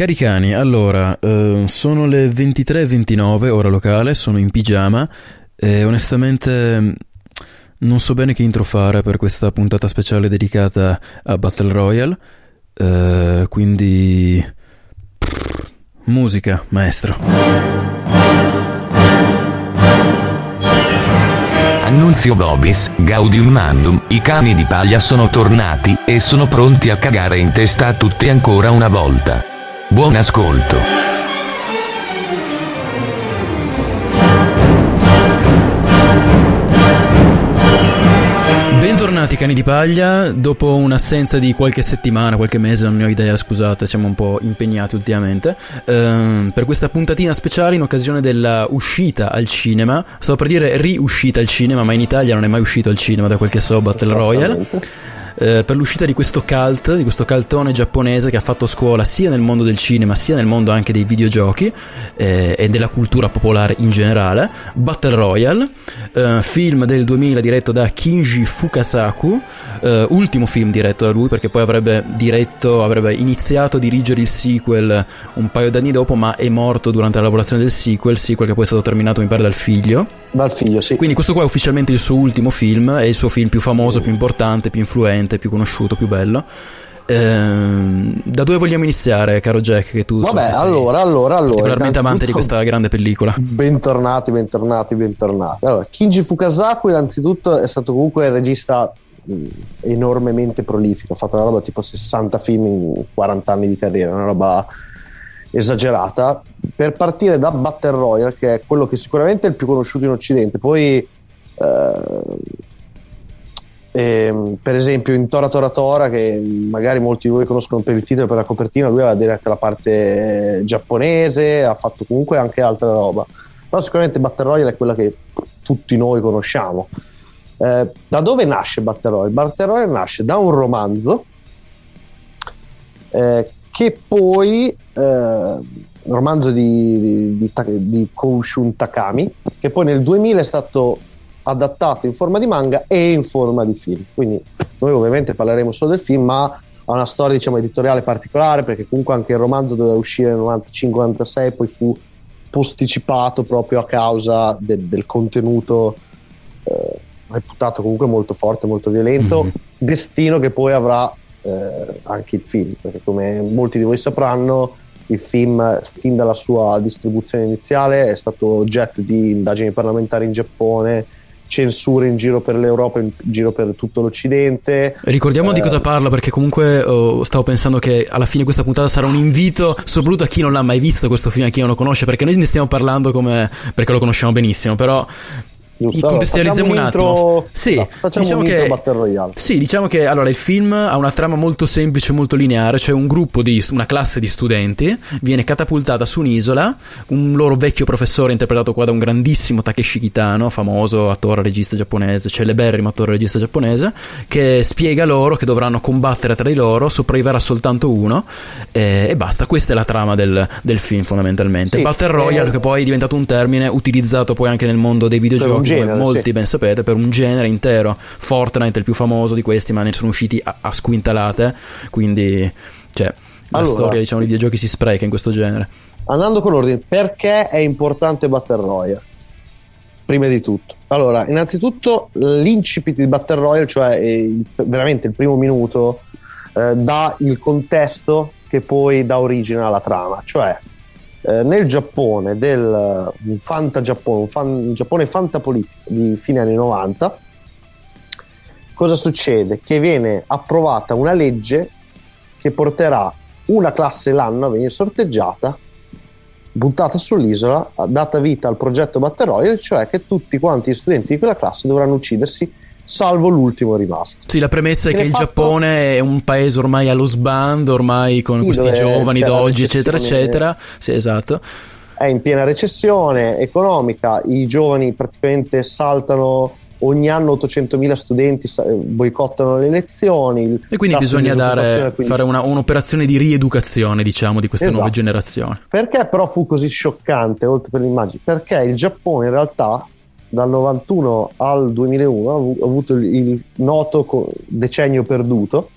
Cari cani, allora, eh, sono le 23.29 ora locale, sono in pigiama e onestamente non so bene che intro fare per questa puntata speciale dedicata a Battle Royale, eh, quindi... Musica, maestro. Annunzio Vobis, Gaudium Mandum, i cani di paglia sono tornati e sono pronti a cagare in testa a tutti ancora una volta. Buon ascolto. Bentornati cani di paglia, dopo un'assenza di qualche settimana, qualche mese, non ne ho idea, scusate, siamo un po' impegnati ultimamente, ehm, per questa puntatina speciale in occasione della uscita al cinema, stavo per dire riuscita al cinema, ma in Italia non è mai uscito al cinema da quel che so Battle Royale eh, per l'uscita di questo cult, di questo caltone giapponese che ha fatto scuola sia nel mondo del cinema sia nel mondo anche dei videogiochi eh, e della cultura popolare in generale. Battle Royale, eh, film del 2000 diretto da Kinji Fukasaku, eh, ultimo film diretto da lui perché poi avrebbe diretto, avrebbe iniziato a dirigere il sequel un paio d'anni dopo ma è morto durante la lavorazione del sequel, sequel che poi è stato terminato mi pare dal figlio. Dal figlio, sì. Quindi questo qua è ufficialmente il suo ultimo film, è il suo film più famoso, più importante, più influente, più conosciuto, più bello. Ehm, da dove vogliamo iniziare, caro Jack? Che tu Vabbè, sei allora, allora, allora. particolarmente amante di questa grande pellicola. Bentornati, bentornati, bentornati. Allora, Kinji Fukasaku, innanzitutto, è stato comunque il regista mh, enormemente prolifico. Ha fatto una roba tipo 60 film in 40 anni di carriera, una roba esagerata. Per partire da Battle Royale, che è quello che sicuramente è il più conosciuto in Occidente, poi. eh, ehm, per esempio in Tora Tora Tora che magari molti di voi conoscono per il titolo e per la copertina lui aveva diretto la parte eh, giapponese ha fatto comunque anche altra roba però sicuramente Battle Royale è quella che tutti noi conosciamo Eh, da dove nasce Battle Royale? Battle Royale nasce da un romanzo eh, che poi eh, un romanzo di, di, di, di Koushun Takami che poi nel 2000 è stato adattato in forma di manga e in forma di film. Quindi noi ovviamente parleremo solo del film, ma ha una storia diciamo editoriale particolare perché comunque anche il romanzo doveva uscire nel 95-96 poi fu posticipato proprio a causa de- del contenuto eh, reputato comunque molto forte, molto violento, Mhm. destino che poi avrà eh, anche il film, perché come molti di voi sapranno il film fin dalla sua distribuzione iniziale è stato oggetto di indagini parlamentari in Giappone, censure in giro per l'Europa, in giro per tutto l'Occidente. Ricordiamo di Eh, cosa parla perché comunque oh, stavo pensando che alla fine questa puntata sarà un invito soprattutto a chi non l'ha mai visto questo film, a chi non lo conosce, perché noi ne stiamo parlando come perché lo conosciamo benissimo, però Giusto? contestualizziamo un Allora, attimo. un intro- Sì, esatto, facciamo diciamo un che Battle Royale. Sì, diciamo che allora il film ha una trama molto semplice, molto lineare, cioè un gruppo di una classe di studenti viene catapultata su un'isola, un loro vecchio professore interpretato qua da un grandissimo Takeshi Kitano, famoso attore regista giapponese, celeberrimo attore regista giapponese, che spiega loro che dovranno combattere tra di loro, sopravviverà soltanto uno eh, e basta, questa è la trama del, del film fondamentalmente. Sì, Battle Royale eh, che poi è diventato un termine utilizzato poi anche nel mondo dei videogiochi, genere, come molti sì. ben sapete, per un genere intero. Fortnite è il più famoso di questi, ma ne sono usciti a, a squintalate. Quindi, cioè, la Allora. storia diciamo, di videogiochi si spreca in questo genere. Andando con ordine, perché è importante Battle Royale? Prima di tutto. Allora, innanzitutto l'incipit di Battle Royale, cioè il- veramente il primo minuto, eh, dà il contesto che poi dà origine alla trama. Cioè, eh, nel Giappone del un Fanta Giappone, un, fan- un Giappone fantapolitico di fine anni 90, cosa succede? Che viene approvata una legge che porterà una classe l'anno a venire sorteggiata buttata sull'isola, data vita al progetto Battle Royale, cioè che tutti quanti gli studenti di quella classe dovranno uccidersi salvo l'ultimo rimasto. Sì, la premessa è che, che il fatto... Giappone è un paese ormai allo sbando, ormai con sì, questi giovani d'oggi, eccetera, eccetera. Sì, esatto. È in piena recessione economica, i giovani praticamente saltano ogni anno 800.000 studenti boicottano le lezioni. E quindi bisogna dare, quindi... fare una, un'operazione di rieducazione, diciamo, di queste esatto. nuove generazioni. Perché però fu così scioccante, oltre per l'immagine? Perché il Giappone in realtà dal 91 al 2001 ha avuto il, noto decennio perduto,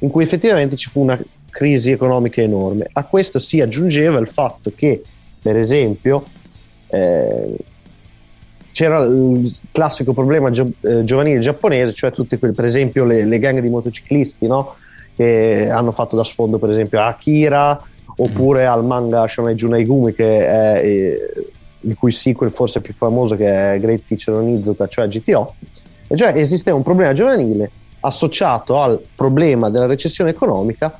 in cui effettivamente ci fu una crisi economica enorme. A questo si aggiungeva il fatto che, per esempio, eh, c'era il classico problema gio- eh, giovanile giapponese, cioè tutti quelli, per esempio le, le gang di motociclisti, no? che hanno fatto da sfondo per esempio a Akira oppure al manga Shonai Junaigumi che è eh, il cui sequel forse più famoso che è Great Teacher Onizuka, cioè GTO, e cioè esisteva un problema giovanile associato al problema della recessione economica,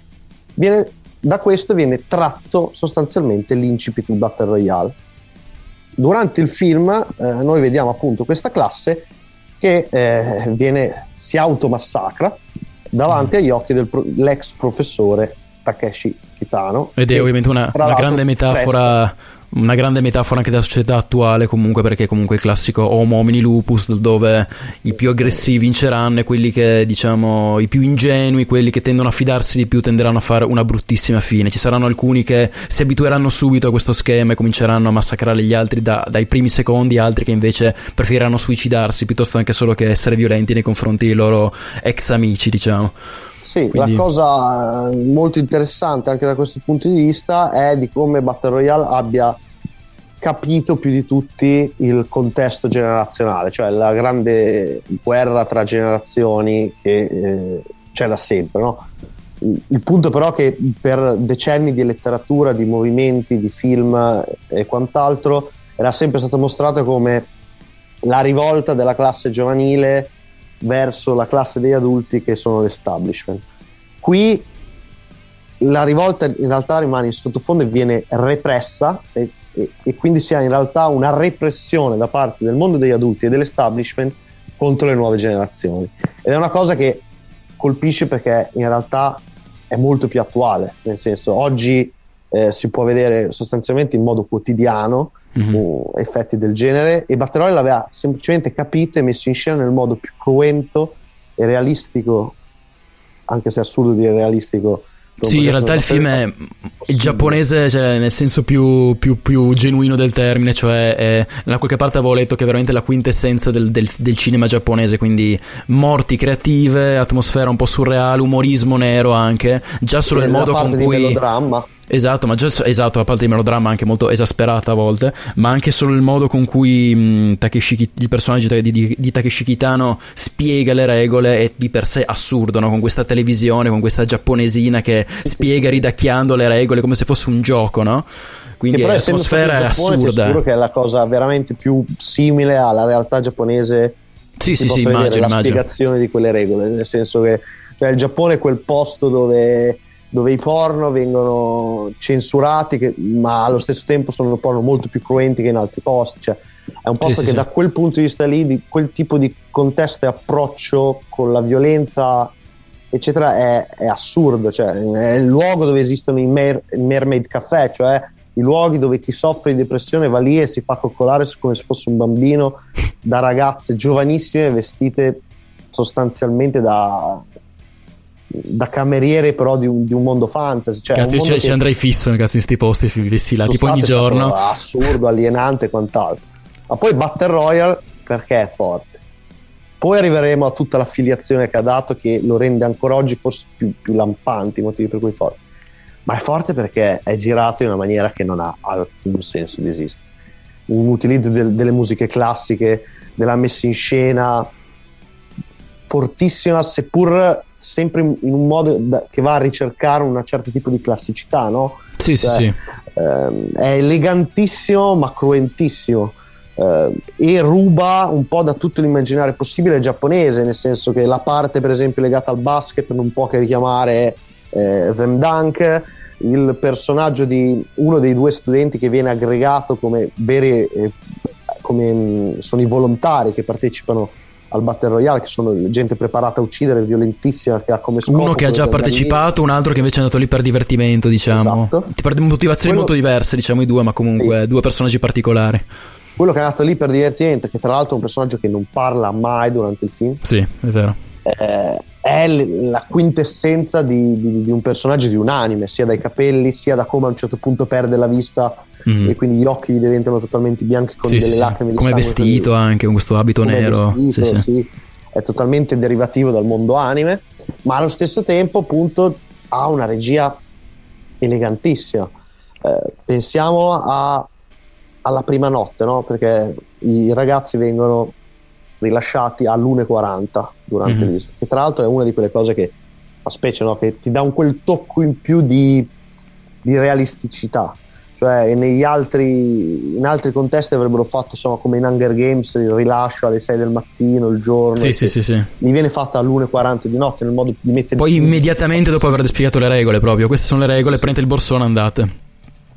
viene, da questo viene tratto sostanzialmente l'incipit del Battle Royale durante il film eh, noi vediamo appunto questa classe che eh, viene, si automassacra davanti agli occhi dell'ex professore Takeshi Kitano. Ed è ovviamente una, una grande metafora una grande metafora anche della società attuale comunque perché comunque il classico homo homini lupus dove i più aggressivi vinceranno e quelli che diciamo i più ingenui quelli che tendono a fidarsi di più tenderanno a fare una bruttissima fine. Ci saranno alcuni che si abitueranno subito a questo schema e cominceranno a massacrare gli altri da, dai primi secondi altri che invece preferiranno suicidarsi piuttosto anche solo che essere violenti nei confronti dei loro ex amici diciamo sì, Quindi... la cosa eh, molto interessante anche da questo punto di vista è di come Battle Royale abbia capito più di tutti il contesto generazionale, cioè la grande guerra tra generazioni che eh, c'è da sempre. No? Il punto però è che per decenni di letteratura, di movimenti, di film e quant'altro era sempre stato mostrato come la rivolta della classe giovanile verso la classe degli adulti che sono l'establishment. Qui la rivolta in realtà rimane in sottofondo e viene repressa e, e, e, quindi si ha in realtà una repressione da parte del mondo degli adulti e dell'establishment contro le nuove generazioni. Ed è una cosa che colpisce perché in realtà è molto più attuale, nel senso oggi eh, si può vedere sostanzialmente in modo quotidiano mm-hmm. effetti del genere e Batteroli l'aveva semplicemente capito e messo in scena nel modo più cruento e realistico anche se è assurdo dire realistico sì, in realtà il film è il giapponese, cioè, nel senso più, più, più, genuino del termine, cioè è, da qualche parte avevo letto che è veramente la quintessenza del, del, del, cinema giapponese, quindi morti creative, atmosfera un po' surreale, umorismo nero anche, già solo il modo con cui... Melodramma. Esatto, ma già, esatto, a parte di melodramma anche molto esasperata a volte, ma anche solo il modo con cui mh, Takeshi, il personaggio di, di, di, Takeshi Kitano spiega le regole è di per sé assurdo, no? con questa televisione, con questa giapponesina che spiega ridacchiando le regole come se fosse un gioco, no? Quindi l'atmosfera è assurda. Sicuro che è la cosa veramente più simile alla realtà giapponese. Sì, sì, sì, immagino, la spiegazione di quelle regole, nel senso che cioè, il Giappone è quel posto dove dove i porno vengono censurati, che, ma allo stesso tempo sono porno molto più cruenti che in altri posti. Cioè, è un posto sì, che sì, da sì. quel punto di vista lì, di quel tipo di contesto e approccio con la violenza, eccetera, è, è assurdo. Cioè, è il luogo dove esistono i mer- mermaid caffè, cioè i luoghi dove chi soffre di depressione va lì e si fa coccolare come se fosse un bambino da ragazze giovanissime vestite sostanzialmente da, da cameriere però di un, di un mondo fantasy cioè cazzo io ci andrei fisso cazzo in sti posti vivessi là tipo ogni giorno. assurdo alienante e quant'altro. Ma poi Battle Royale perché è forte? Poi arriveremo a tutta l'affiliazione che ha dato che lo rende ancora oggi forse più, più lampante i motivi per cui è forte. Ma è forte perché è girato in una maniera che non ha alcun senso di esistere. Un utilizzo del, delle musiche classiche della messa in scena fortissima seppur sempre in un modo da, che va a ricercare un certo tipo di classicità, no? Sì, cioè, sì. Ehm, è elegantissimo ma cruentissimo eh, e ruba un po' da tutto l'immaginario possibile giapponese, nel senso che la parte per esempio legata al basket non può che richiamare eh, Dunk, il personaggio di uno dei due studenti che viene aggregato come veri, eh, come mm, sono i volontari che partecipano al Battle Royale, che sono gente preparata a uccidere, violentissima, che ha come scopo... Uno che ha già partecipato, un altro che invece è andato lì per divertimento, diciamo. Esatto. Per motivazioni Quello- molto diverse, diciamo i due, ma comunque Sì. due personaggi particolari. Quello che è andato lì per divertimento, che tra l'altro è un personaggio che non parla mai durante il film, Sì, è vero. eh, è la quintessenza di, di- di un personaggio di un anime, sia dai capelli, sia da come a un certo punto perde la vista Mm. e quindi gli occhi gli diventano totalmente bianchi con Sì, delle sì, sì. lacrime di Come vestito quindi- anche, con questo abito come nero. vestito, Sì, sì. sì. È totalmente derivativo dal mondo anime, ma allo stesso tempo appunto ha una regia elegantissima. Eh, pensiamo a- alla prima notte, no? perché i ragazzi vengono rilasciati all'1.40 durante Mhm. l'isola, che tra l'altro è una di quelle cose che fa specie, no? che ti dà un quel tocco in più di, di realisticità. Cioè, negli altri, in altri contesti avrebbero fatto insomma, come in Hunger Games il rilascio alle 6 del mattino, il giorno. Sì, e sì, sì, sì. Gli viene fatta all'1.40 di notte nel modo di mettere Poi immediatamente dopo aver spiegato le regole proprio, queste sono le regole, prendete il borsone andate.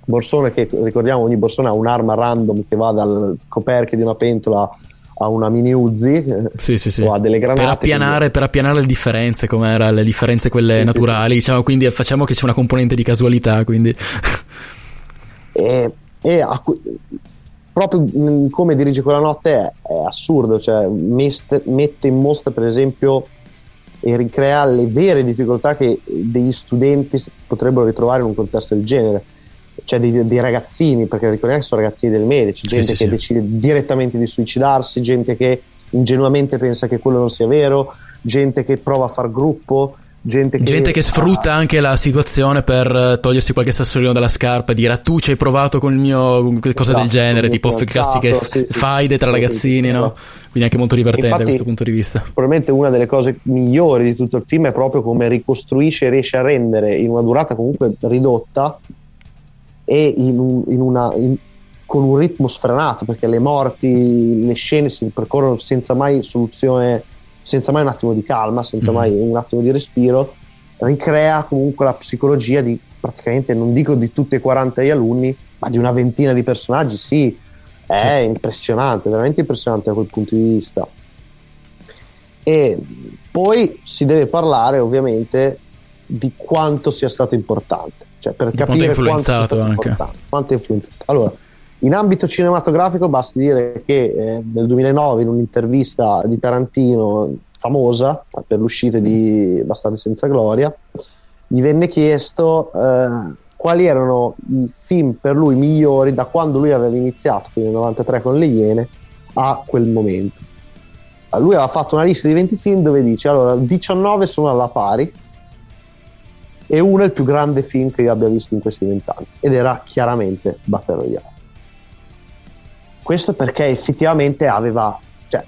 borsone che ricordiamo ogni borsone ha un'arma random che va dal coperchio di una pentola a una mini Uzi eh, Sì, sì, sì. o a delle granate Per appianare, per appianare le differenze, com'era le differenze quelle naturali, diciamo, quindi facciamo che c'è una componente di casualità, quindi. E, e a proprio mm, come dirige quella notte è, è assurdo cioè meste- mette in mostra per esempio e ricrea le vere difficoltà che degli studenti potrebbero ritrovare in un contesto del genere cioè dei, dei ragazzini perché ricordiamo che sono ragazzini del medici Sì, gente sì, che sì. decide direttamente di suicidarsi gente che ingenuamente pensa che quello non sia vero gente che prova a far gruppo gente che, gente che sfrutta ah, anche la situazione per eh, togliersi qualche sassolino dalla scarpa e dire "Ah, tu ci hai provato con il mio con cose del Esatto, genere, tipo classiche fidanzato, sì, sì. faide tra Sì, ragazzini, sì, no? esatto. Quindi anche molto divertente da Infatti- questo punto di vista. probabilmente una delle cose migliori di tutto il film è proprio come ricostruisce e riesce a rendere in una durata comunque ridotta e in un- in una- in- con un ritmo sfrenato perché le morti, le scene si percorrono senza mai soluzione, senza mai un attimo di calma, senza Mhm. mai un attimo di respiro, ricrea comunque la psicologia di praticamente, non dico di tutti e 40 gli alunni, ma di una ventina di personaggi, sì, è Sì. impressionante, veramente impressionante da quel punto di vista. E poi si deve parlare ovviamente di quanto sia stato importante, cioè per Di quanto capire ha influenzato quanto anche. quanto è influenzato. Allora, in ambito cinematografico basti dire che eh, nel 2009 in un'intervista di Tarantino famosa per l'uscita di Bastardi senza gloria gli venne chiesto eh, quali erano i film per lui migliori da quando lui aveva iniziato, quindi nel 93 con Le Iene, a quel momento. Lui aveva fatto una lista di 20 film dove dice allora 19 sono alla pari e uno è il più grande film che io abbia visto in questi vent'anni ed era chiaramente Battle Royale. Questo perché effettivamente aveva, cioè,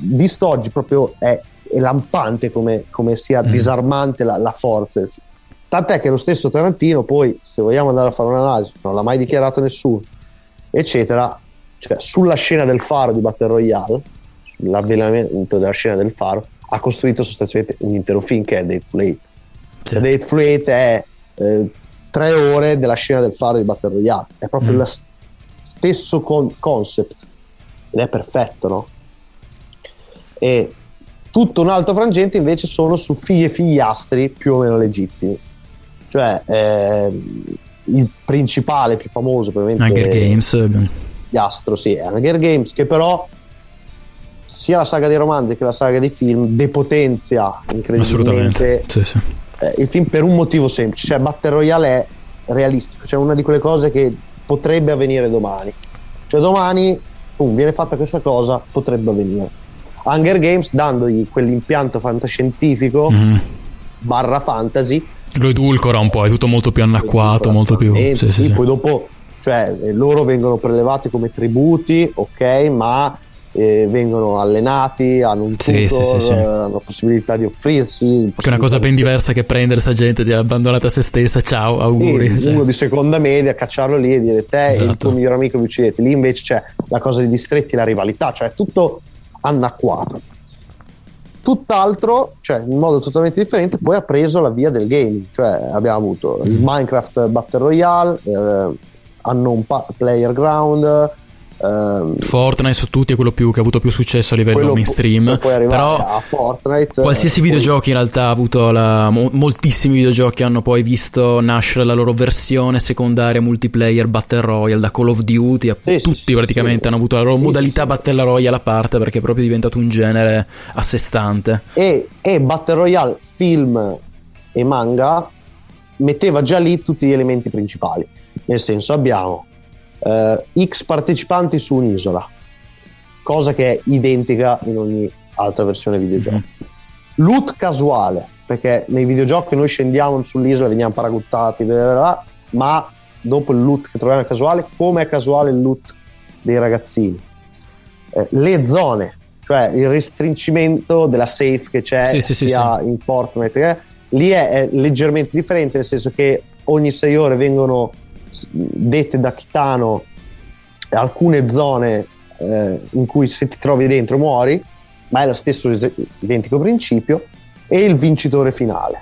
visto oggi proprio è, è lampante come, come sia Mm. disarmante la, la forza del film. Tant'è che lo stesso Tarantino, poi, se vogliamo andare a fare un'analisi, non l'ha mai dichiarato nessuno, eccetera, cioè sulla scena del faro di Battle Royale, sull'avvelenamento della scena del faro, ha costruito sostanzialmente un intero film che è Hateful Eight. Sì. The Hateful Eight è eh, tre ore della scena del faro di Battle Royale, è proprio Mm. lo stesso con- concept ed è perfetto, no? E tutto un altro frangente invece sono su figli e figliastri più o meno legittimi. Cioè, ehm, il principale, più famoso, probabilmente Hunger Games. eh, Astro, sì, è Hunger Games, che però sia la saga dei romanzi che la saga dei film depotenzia Assolutamente. incredibilmente Sì, sì. Eh, il film per un motivo semplice, cioè Battle Royale è realistico, cioè una di quelle cose che potrebbe avvenire domani. Cioè domani pum, viene fatta questa cosa, potrebbe avvenire. Hunger Games dandogli quell'impianto fantascientifico Mhm. barra fantasy Lo edulcora un po', è tutto molto più anacquato, molto più. Sì, sì, sì, sì. Poi dopo, cioè, eh, loro vengono prelevati come tributi, ok, ma eh, vengono allenati, hanno un tutor, Sì, sì, sì, hanno possibilità di offrirsi. Che è una cosa ben di- diversa che prendere sta gente di abbandonata a se stessa. Ciao, auguri. Cioè, uno di seconda media, cacciarlo lì e dire te e il Esatto. tuo migliore amico vi uccidete. Lì invece c'è la cosa dei distretti, la rivalità, cioè è tutto annacquato. Tutt'altro, cioè in modo totalmente differente, poi ha preso la via del gaming, cioè abbiamo avuto il Mm. Minecraft Battle Royale, eh, Unknown Player Ground, Ehm, Fortnite su tutti è quello più, che ha avuto più successo a livello mainstream. Però Fortnite qualsiasi eh, poi- videogiochi in realtà ha avuto la, mo- moltissimi videogiochi hanno poi visto nascere la loro versione secondaria multiplayer Battle Royale da Call of Duty. a- Sì, tutti sì, praticamente sì. hanno avuto la loro modalità. Battle Royale a parte perché è proprio diventato un genere a sé stante. e, e Battle Royale film e manga metteva già lì tutti gli elementi principali nel senso abbiamo eh, x partecipanti su un'isola cosa che è identica in ogni altra versione videogioco. Loot casuale perché nei videogiochi noi scendiamo sull'isola veniamo paraguttati bla bla bla, ma dopo il loot che troviamo è casuale come è casuale il loot dei ragazzini. Eh, le zone cioè il restringimento della safe che c'è Sì, sì, sì, sia in Fortnite eh, lì è, è leggermente differente nel senso che ogni sei ore vengono dette da Kitano alcune zone eh, in cui se ti trovi dentro muori ma è lo stesso es- identico principio e il vincitore finale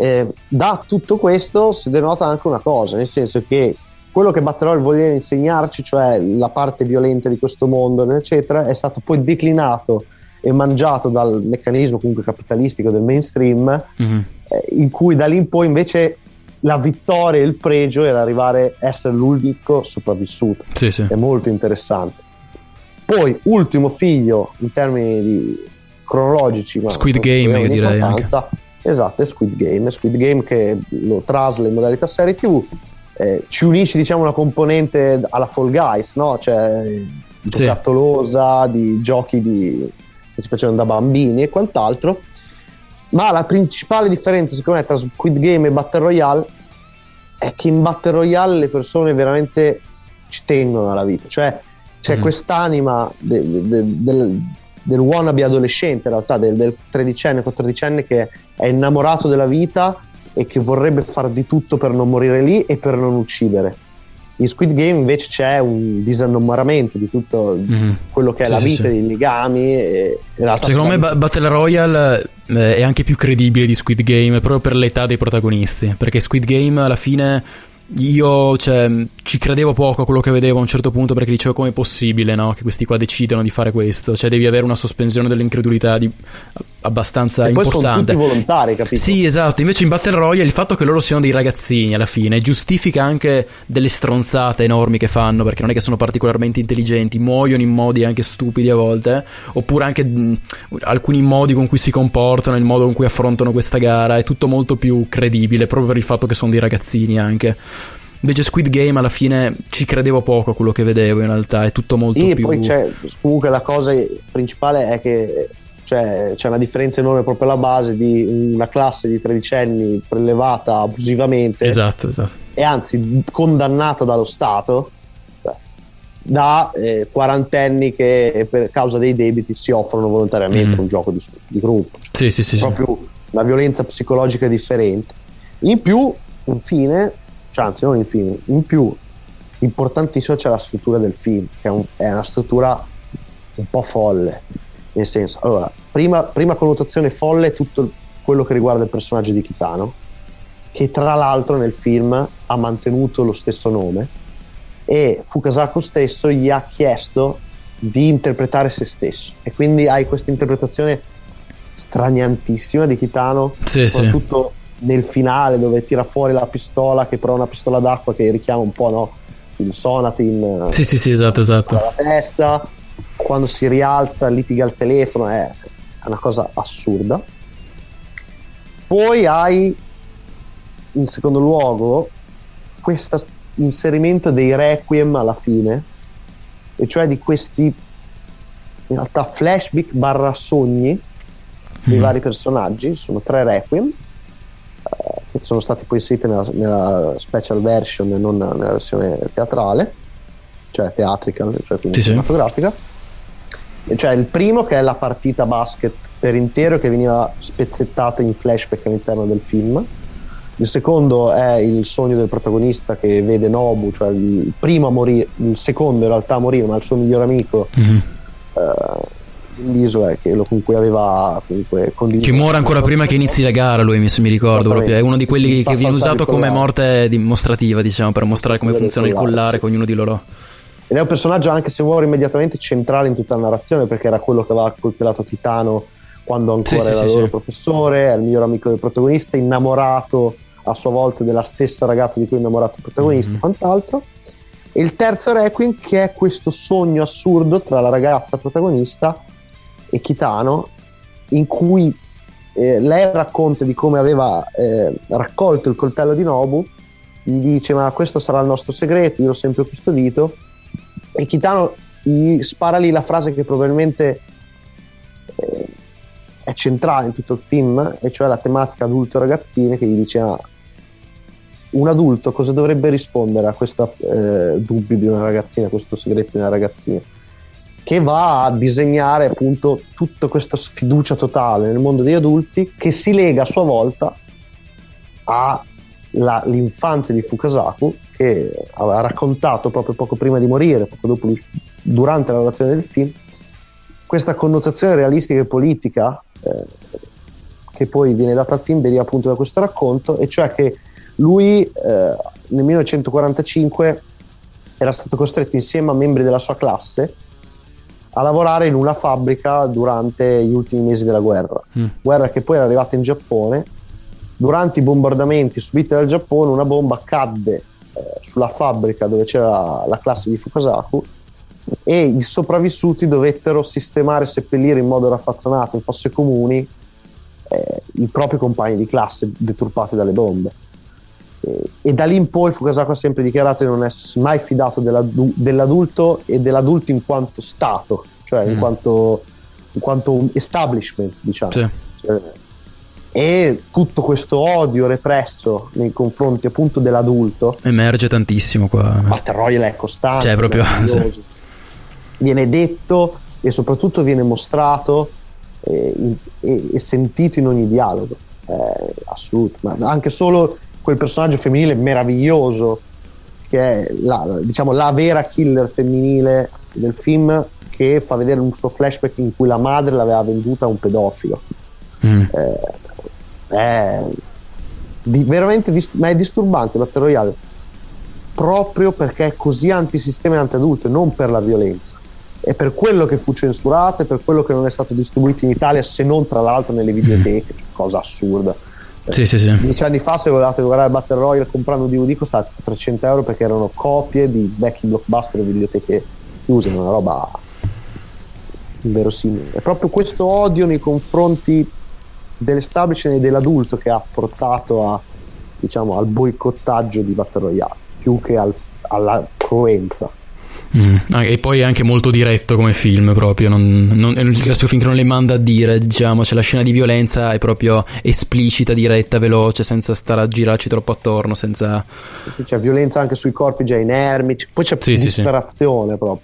Eh, da tutto questo si denota anche una cosa nel senso che quello che Battle Royale voleva insegnarci cioè la parte violenta di questo mondo eccetera è stato poi declinato e mangiato dal meccanismo comunque capitalistico del mainstream Mhm. eh, in cui da lì in poi invece la vittoria e il pregio era arrivare a essere l'unico sopravvissuto Sì, sì. è molto interessante poi ultimo figlio in termini cronologici ma Squid Game, io di direi importanza. esatto è Squid Game è Squid Game che lo trasla in modalità serie tv eh, ci unisce diciamo una componente alla Fall Guys no? cioè di Sì. giocattolosa di giochi di- che si facevano da bambini e quant'altro ma la principale differenza secondo me tra Squid Game e Battle Royale è che in Battle Royale le persone veramente ci tengono alla vita cioè c'è Mhm. quest'anima de- de- de- del, del wannabe adolescente in realtà del, del tredicenne, quattordicenne che è innamorato della vita e che vorrebbe fare di tutto per non morire lì e per non uccidere in Squid Game invece c'è un disinnamoramento di tutto Mhm. quello che è Sì, la sì, vita, sì. i legami e Secondo me Ba- Battle Royale eh, è anche più credibile di Squid Game proprio per l'età dei protagonisti. Perché Squid Game alla fine io cioè, ci credevo poco a quello che vedevo a un certo punto perché dicevo come è possibile no? che questi qua decidano di fare questo. Cioè devi avere una sospensione dell'incredulità di- abbastanza e poi sono importante. tutti volontari capito? Sì, esatto. Invece in Battle Royale il fatto che loro siano dei ragazzini alla fine giustifica anche delle stronzate enormi che fanno, perché non è che sono particolarmente intelligenti, muoiono in modi anche stupidi a volte, oppure anche mh, alcuni modi con cui si comportano, il modo con cui affrontano questa gara, è tutto molto più credibile, proprio per il fatto che sono dei ragazzini anche. Invece Squid Game alla fine ci credevo poco a quello che vedevo, in realtà è tutto molto Sì, più... poi c'è comunque la cosa principale è che cioè, c'è una differenza enorme proprio alla base di una classe di tredicenni prelevata abusivamente Esatto, esatto. e anzi condannata dallo Stato cioè, da eh, quarantenni che per causa dei debiti si offrono volontariamente Mhm. un gioco di, di gruppo cioè, Sì, sì, sì. sì. proprio una violenza psicologica differente. In più, infine, cioè anzi non infine, in più, importantissimo c'è la struttura del film, che è, un- è una struttura un po' folle. Nel senso, allora, prima, prima connotazione folle è tutto il- quello che riguarda il personaggio di Kitano, che tra l'altro nel film ha mantenuto lo stesso nome e Fukasaku stesso gli ha chiesto di interpretare se stesso e quindi hai questa interpretazione straniantissima di Kitano Sì, sì. Nel finale dove tira fuori la pistola che però è una pistola d'acqua che richiama un po' no? il Sonatin eh, Sì, sì, sì, esatto, esatto. alla testa quando si rialza litiga al telefono è una cosa assurda poi hai in secondo luogo questo inserimento dei requiem alla fine e cioè di questi in realtà flashback barra sogni dei Mhm. vari personaggi sono tre requiem sono stati poi inseriti nella, nella special version e non nella versione teatrale cioè teatrica cioè quindi Sì, sì. cinematografica E cioè il primo che è la partita basket per intero che veniva spezzettata in flashback all'interno del film il secondo è il sogno del protagonista che vede Nobu cioè il primo a morire il secondo in realtà a morire ma il suo migliore amico Mhm. eh, l'isola che lo- con cui aveva comunque condiviso Che muore ancora prima che inizi la gara, lui mi, mi ricordo proprio. È uno di quelli che viene usato come morte dimostrativa, diciamo, per mostrare come Quello funziona il collare, con ognuno di loro. ed è un personaggio anche se vuoi immediatamente centrale in tutta la narrazione perché era quello che aveva coltellato Titano quando ancora Sì, era sì, il loro sì. professore, è il miglior amico del protagonista, innamorato a sua volta della stessa ragazza di cui è innamorato il protagonista Mhm. e quant'altro. E il terzo Requiem che è questo sogno assurdo tra la ragazza protagonista e Kitano in cui eh, lei racconta di come aveva eh, raccolto il coltello di Nobu gli dice ma questo sarà il nostro segreto, io l'ho sempre custodito. E Kitano gli spara lì la frase che probabilmente eh, è centrale in tutto il film e cioè la tematica adulto ragazzine che gli dice ah, un adulto cosa dovrebbe rispondere a questo dubbio di una ragazzina, a questo segreto di una ragazzina che va a disegnare appunto tutta questa sfiducia totale nel mondo degli adulti che si lega a sua volta all'infanzia di Fukasaku che aveva raccontato proprio poco prima di morire, poco dopo durante la narrazione del film, questa connotazione realistica e politica eh, che poi viene data al film deriva appunto da questo racconto, e cioè che lui eh, nel 1945 era stato costretto insieme a membri della sua classe a lavorare in una fabbrica durante gli ultimi mesi della guerra. Mm. Guerra che poi era arrivata in Giappone. Durante i bombardamenti subiti dal Giappone, una bomba cadde eh, sulla fabbrica dove c'era la classe di Fukasaku e i sopravvissuti dovettero sistemare e seppellire in modo raffazzonato in fosse comuni eh, i propri compagni di classe deturpati dalle bombe. E, e da lì in poi Fukasaku ha sempre dichiarato di non essersi mai fidato dell'adu- dell'adulto e dell'adulto in quanto Stato, cioè in, Mm. quanto, in quanto establishment, diciamo. Sì. Cioè, e tutto questo odio represso nei confronti appunto dell'adulto Emerge tantissimo qua. Battle Royale è costante Cioè, proprio- meraviglioso. viene detto e soprattutto viene mostrato eh, in- e, e sentito in ogni dialogo è assoluto ma anche solo quel personaggio femminile meraviglioso che è la, diciamo, la vera killer femminile del film che fa vedere un suo flashback in cui la madre l'aveva venduta a un pedofilo. Mm. è di- veramente dis- ma è disturbante Battle Royale proprio perché è così antisistema e antiadulto non per la violenza. È per quello che fu censurato e per quello che non è stato distribuito in Italia se non tra l'altro nelle videoteche cioè, cosa assurda Sì, sì, sì. dieci anni fa se volevate guardare Battle Royale comprando un DVD costava 300 euro perché erano copie di vecchi blockbuster e videoteche chiuse una roba inverosimile è proprio questo odio nei confronti dell'establishment e dell'adulto che ha portato a, diciamo, al boicottaggio di Battle Royale più che al- alla cruenza Mm. Ah, E poi è anche molto diretto come film proprio, non, non- è il classico film che non le manda a dire, diciamo, c'è la scena di violenza è proprio esplicita, diretta, veloce, senza stare a girarci troppo attorno, senza... c'è violenza anche sui corpi già inermi poi c'è Sì, sì, disperazione proprio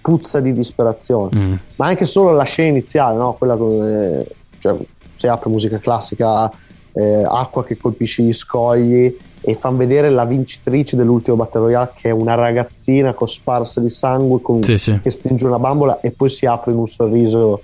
puzza di disperazione Mm. ma anche solo la scena iniziale, no? quella con, eh, cioè, si apre musica classica, eh, acqua che colpisce gli scogli e fanno vedere la vincitrice dell'ultimo Battle Royale che è una ragazzina cosparsa di sangue con- Sì, sì. che stringe una bambola e poi si apre in un sorriso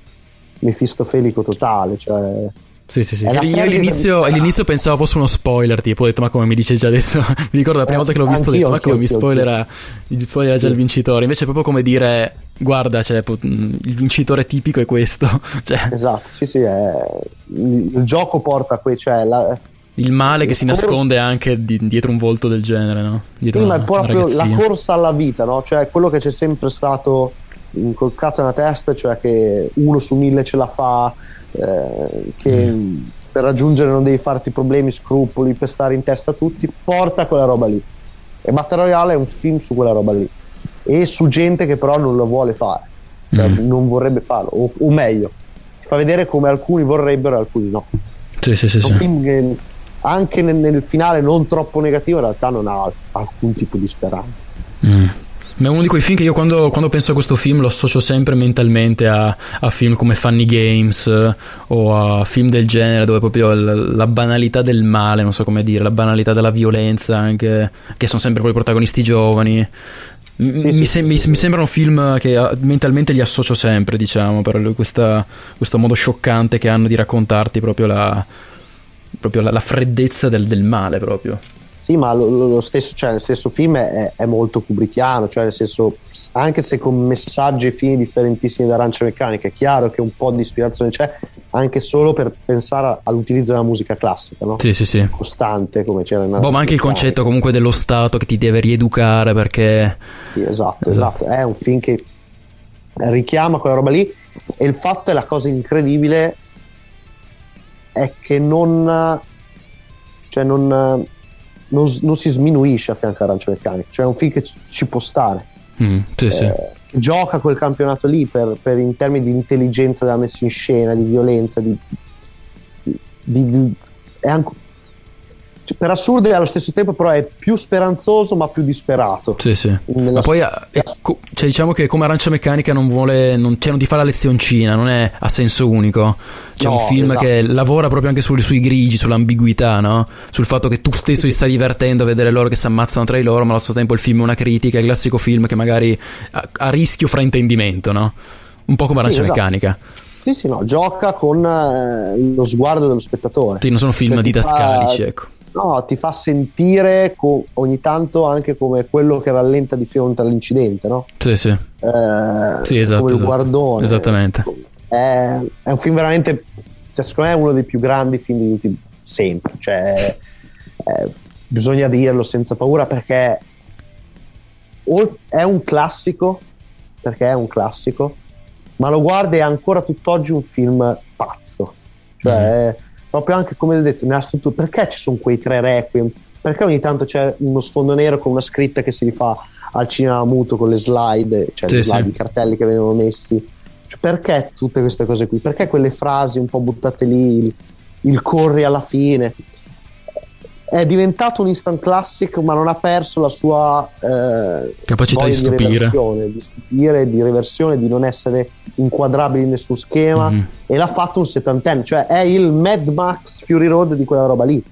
mefistofelico totale, cioè Sì, sì, sì. Io all'inizio, all'inizio pensavo fosse uno spoiler, tipo, ho detto, ma come mi dice già adesso? mi ricordo la prima Eh, volta che l'ho visto, ho detto, ma come mi mi spoilera già il vincitore? Invece è proprio come dire, guarda, cioè, il vincitore tipico è questo. cioè, esatto, sì sì, è- il, gioco porta a quei, cioè la, il male che si nasconde anche di- dietro un volto del genere, no? Dietro Sì, ma è proprio la corsa alla vita, no? Cioè quello che c'è sempre stato incolcato nella testa, cioè che uno su mille ce la fa, eh, che Mm. per raggiungere non devi farti problemi, scrupoli, per stare in testa a tutti, porta quella roba lì. E Battle Royale è un film su quella roba lì. E su gente che però non lo vuole fare, cioè Mm. non vorrebbe farlo, o, o meglio, ti fa vedere come alcuni vorrebbero e alcuni no. Sì, sì, sì. Un sì. film che anche nel, nel finale non troppo negativo in realtà non ha alcun tipo di speranza. Mm. Ma è uno di quei film che io quando, quando penso a questo film lo associo sempre mentalmente a, a film come Funny Games eh, o a film del genere dove proprio l- la banalità del male, non so come dire, la banalità della violenza anche, che sono sempre quei protagonisti giovani. Mi, sì, sem- sì, mi- sì. mi sembrano film che ah, mentalmente li associo sempre, diciamo, per questa- questo modo scioccante che hanno di raccontarti proprio la, proprio la, la freddezza del, del male proprio. Sì, ma lo, lo stesso, cioè, nel stesso film è, è, molto kubrickiano, cioè nel senso, anche se con messaggi e fini differentissimi da Arancia Meccanica, è chiaro che un po' di ispirazione c'è, anche solo per pensare all'utilizzo della musica classica, no? Sì, sì, sì. Costante, come c'era in Boh, ma anche il concetto comunque dello Stato che ti deve rieducare perché... Sì, esatto, esatto, esatto. È un film che richiama quella roba lì e il fatto è la cosa incredibile è che non... Cioè non non, non, si sminuisce a fianco a Arancio Meccanica, cioè è un film che ci, può stare. Mm, sì, eh, sì. Gioca quel campionato lì per, per, in termini di intelligenza della messa in scena, di violenza, di, di, di è anche, per assurdo e allo stesso tempo però è più speranzoso ma più disperato sì sì ma poi è, eh, cioè, diciamo che come Arancia Meccanica non vuole non, cioè, non ti fa la lezioncina non è a senso unico c'è no, un film esatto. che lavora proprio anche sul, sui grigi sull'ambiguità no? sul fatto che tu stesso ti stai divertendo a vedere loro che si ammazzano tra di loro ma allo stesso tempo il film è una critica è il classico film che magari ha, ha rischio fraintendimento no? un po' come Arancia sì, esatto. Meccanica sì, sì, no, gioca con eh, lo sguardo dello spettatore. Sì, non sono film cioè, didascalici, fa, ecco no, ti fa sentire co- ogni tanto anche come quello che rallenta di fronte all'incidente, no? Sì, sì. Eh, sì esatto. Come il esatto. guardone. Esattamente. È, è, un film veramente, cioè, secondo me è uno dei più grandi film di tutti sempre. Cioè, eh, bisogna dirlo senza paura perché è un classico, perché è un classico, ma lo guardi è ancora tutt'oggi un film pazzo. Cioè, mm proprio anche come ho detto nella struttura. Perché ci sono quei tre requiem? Perché ogni tanto c'è uno sfondo nero con una scritta che si rifà al cinema muto con le slide cioè sì, le slide, sì. i cartelli che vengono messi? Cioè, perché tutte queste cose qui? Perché quelle frasi un po' buttate lì il, il corri alla fine è diventato un instant classic ma non ha perso la sua eh, capacità di stupire. di, di stupire, di reversione di non essere inquadrabili in nessun schema mm-hmm. e l'ha fatto un settantenne cioè è il Mad Max Fury Road di quella roba lì.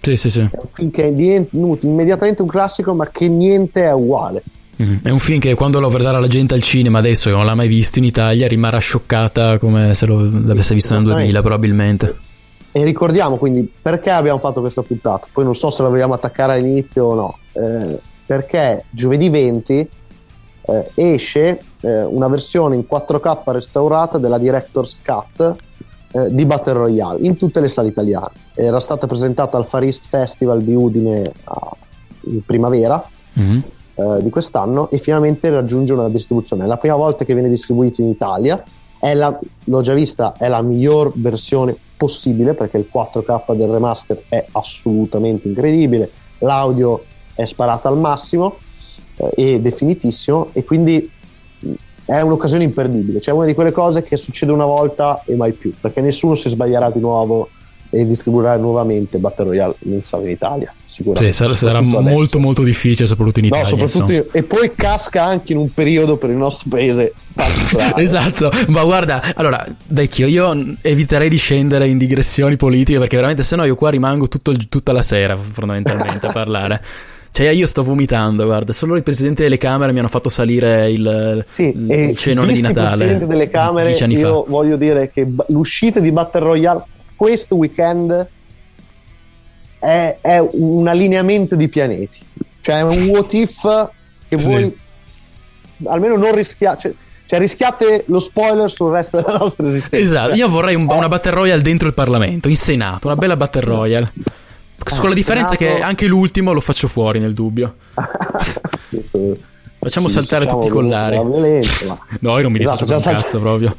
Sì sì sì. È un film che è divenuto immediatamente un classico ma che niente è uguale. Mm-hmm. È un film che quando lo vedrà la gente al cinema adesso che non l'ha mai visto in Italia rimarrà scioccata come se lo, l'avesse visto nel 2000 probabilmente e ricordiamo quindi perché abbiamo fatto questa puntata, poi non so se la vogliamo attaccare all'inizio o no, eh, perché giovedì 20 eh, esce eh, una versione in 4K restaurata della Director's Cut eh, di Battle Royale in tutte le sale italiane. Era stata presentata al Far East Festival di Udine a, in primavera. Mm-hmm. di quest'anno e finalmente raggiunge una distribuzione. È la prima volta che viene distribuito in Italia, la, l'ho già vista, è la miglior versione possibile perché il 4K del remaster è assolutamente incredibile, l'audio è sparato al massimo eh, e definitissimo e quindi è un'occasione imperdibile, cioè una di quelle cose che succede una volta e mai più, perché nessuno si sbaglierà di nuovo e distribuirà nuovamente Battle Royale in in Italia. Sicuramente. Sì, sarà, sarà molto molto difficile soprattutto in Italia. No, soprattutto io, e poi casca anche in un periodo per il nostro paese esatto, ma guarda, allora, vecchio, io eviterei di scendere in digressioni politiche perché veramente se no io qua rimango tutto, tutta la sera fondamentalmente a parlare. Cioè, io sto vomitando, guarda, solo i presidenti delle Camere mi hanno fatto salire il, sì, il cenone di Natale. I presidenti delle Camere, io fa. voglio dire che l'uscita di Battle Royale questo weekend è, è, un allineamento di pianeti. Cioè, è un what if che sì. voi almeno non rischiate. Cioè, cioè, rischiate lo spoiler sul resto della nostra esistenza. Esatto, io vorrei un, una Battle Royale dentro il Parlamento, in Senato, una bella Battle Royale. Con la differenza Senato... che anche l'ultimo lo faccio fuori nel dubbio. Facciamo saltare tutti i collari. Violenza, ma... No, io non mi esatto, dissocio un cazzo proprio.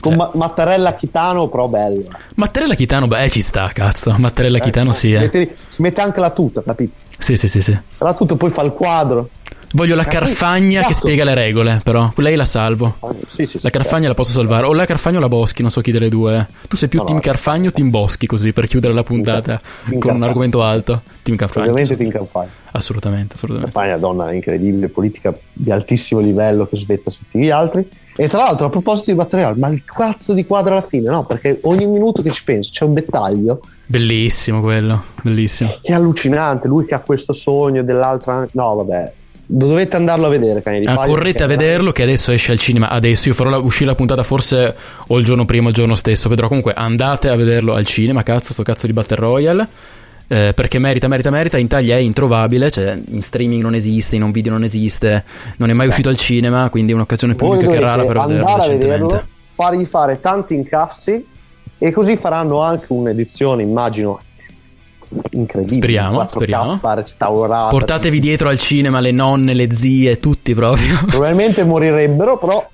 Con cioè. Mattarella Chitano, però bello. Mattarella Chitano, beh, ci sta, cazzo. Mattarella eh, Chitano, sì. Eh. Si mette anche la tuta, capito? Sì, sì, sì, sì. La tuta, poi fa il quadro. Voglio la Carfagna che spiega le regole, però. Lei la salvo. Ah, sì, sì, la Carfagna la posso salvare. O la Carfagna o la Boschi, non so chi delle due. Tu sei più no, team no. Carfagno o team Boschi, così, per chiudere la puntata team con un argomento alto. Team Carfagna. Ovviamente team Carfagna. Assolutamente, assolutamente. Carfagna, donna incredibile, politica di altissimo livello che svetta su tutti gli altri. E tra l'altro, a proposito di materiale, ma il cazzo di quadro alla fine, no? Perché ogni minuto che ci penso c'è un dettaglio. Bellissimo quello, bellissimo. Che è allucinante, lui che ha questo sogno dell'altra... No, vabbè, dovete andarlo a vedere Cani di ah, correte a vederlo che adesso esce al cinema adesso io farò la, uscire la puntata forse o il giorno prima o il giorno stesso vedrò comunque andate a vederlo al cinema cazzo sto cazzo di Battle Royale eh, perché merita, merita, merita. In Italia è introvabile, cioè in streaming non esiste, in un video non esiste, non è mai uscito al cinema, quindi è un'occasione pubblica che è rara per vederlo recentemente. fargli fare tanti incassi e così faranno anche un'edizione, immagino, incredibile. Speriamo, 4K, speriamo. restaurata. Portatevi dietro al cinema le nonne, le zie, tutti proprio. Probabilmente morirebbero, però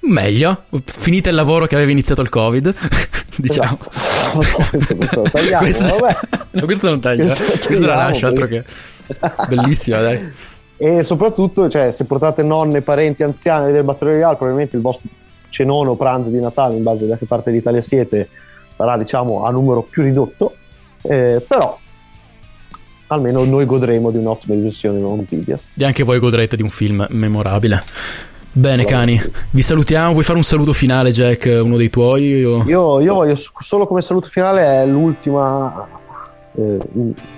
Meglio, finite il lavoro che aveva iniziato il Covid, diciamo. Esatto. Questo, questo lo tagliamo, Questo- vabbè. no, questo non taglia, Questo questo la lascio, altro che... Bellissima, dai. E soprattutto, cioè, se portate nonne, parenti, anziani il Battle Royale, probabilmente il vostro cenone o pranzo di Natale, in base da che parte d'Italia siete, sarà diciamo a numero più ridotto, eh, però almeno noi godremo di un'ottima versione non video. E anche voi godrete di un film memorabile. Bene, cani, vi salutiamo. Vuoi fare un saluto finale, Jack? Uno dei tuoi? o- Io, io voglio solo come saluto finale è l'ultima eh,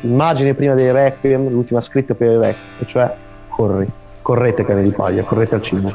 immagine prima dei Requiem, l'ultima scritta per i Requiem, e cioè corri, correte cane di paglia, correte al cinema.